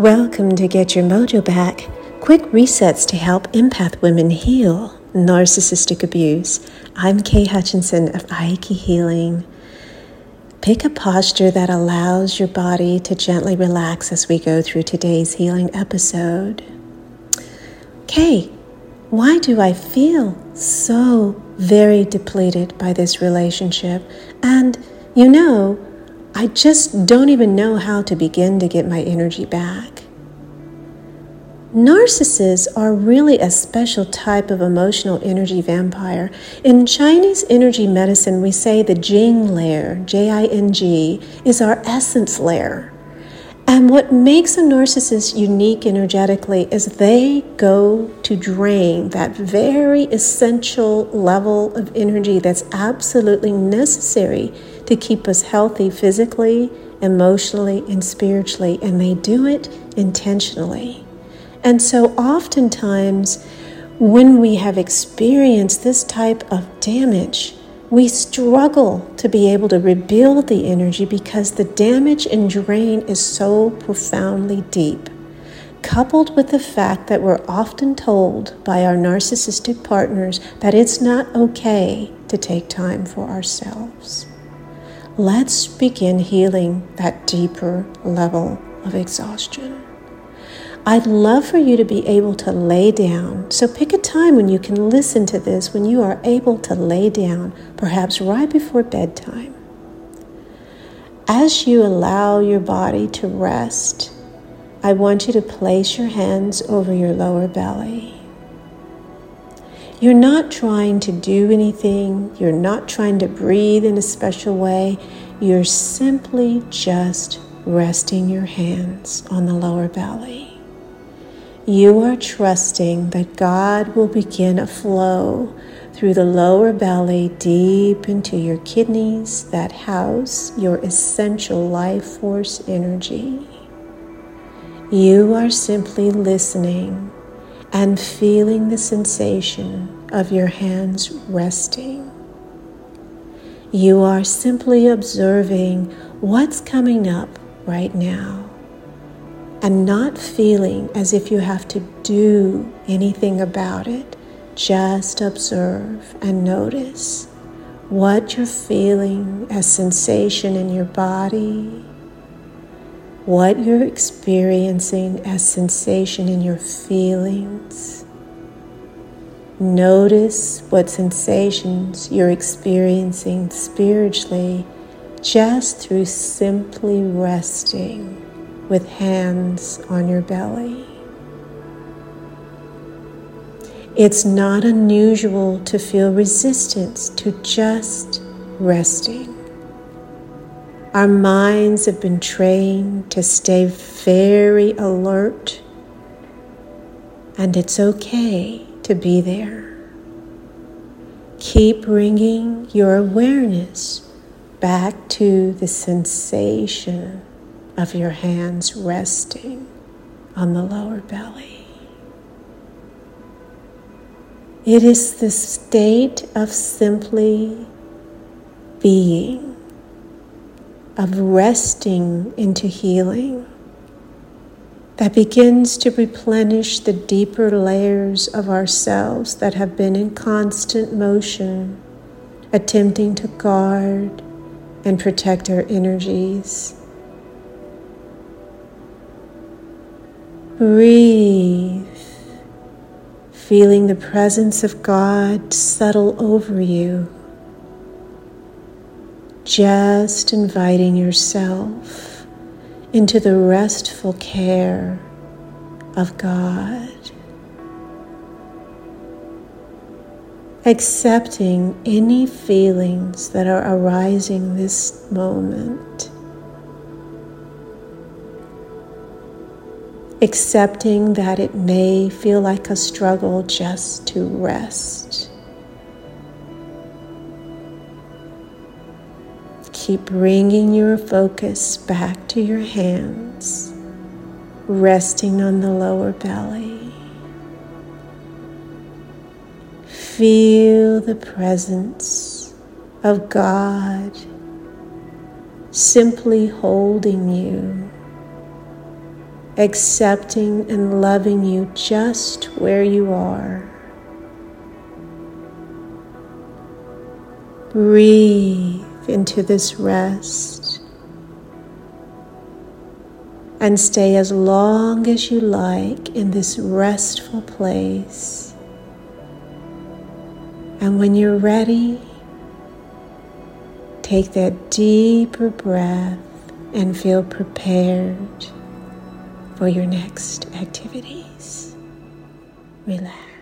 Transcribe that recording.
Welcome to Get Your Mojo Back. Quick resets to help empath women heal narcissistic abuse. I'm Kay Hutchinson of Aiki Healing. Pick a posture that allows your body to gently relax as we go through today's healing episode. Kay, why do I feel so very depleted by this relationship? And you know, I just don't even know how to begin to get my energy back. Narcissists are really a special type of emotional energy vampire. In Chinese energy medicine, we say the Jing layer, J I N G, is our essence layer. And what makes a narcissist unique energetically is they go to drain that very essential level of energy that's absolutely necessary to keep us healthy physically, emotionally, and spiritually. And they do it intentionally. And so, oftentimes, when we have experienced this type of damage, we struggle to be able to rebuild the energy because the damage and drain is so profoundly deep. Coupled with the fact that we're often told by our narcissistic partners that it's not okay to take time for ourselves. Let's begin healing that deeper level of exhaustion. I'd love for you to be able to lay down. So pick a time when you can listen to this, when you are able to lay down, perhaps right before bedtime. As you allow your body to rest, I want you to place your hands over your lower belly. You're not trying to do anything, you're not trying to breathe in a special way. You're simply just resting your hands on the lower belly you are trusting that God will begin a flow through the lower belly deep into your kidneys that house your essential life force energy. You are simply listening and feeling the sensation of your hands resting. You are simply observing what's coming up right now and not feeling as if you have to do anything about it. Just observe and notice what you're feeling as sensation in your body, what you're experiencing as sensation in your feelings. Notice what sensations you're experiencing spiritually just through simply resting with hands on your belly. It's not unusual to feel resistance to just resting. Our minds have been trained to stay very alert, and it's okay to be there. Keep bringing your awareness back to the sensation of your hands resting on the lower belly. It is the state of simply being, of resting into healing that begins to replenish the deeper layers of ourselves that have been in constant motion, attempting to guard and protect our energies. Breathe, feeling the presence of God settle over you. Just inviting yourself into the restful care of God. Accepting any feelings that are arising this moment. Accepting that it may feel like a struggle just to rest. Keep bringing your focus back to your hands, resting on the lower belly. Feel the presence of God simply holding you accepting and loving you just where you are. Breathe into this rest and stay as long as you like in this restful place. And when you're ready, take that deeper breath and feel prepared for your next activities. Relax.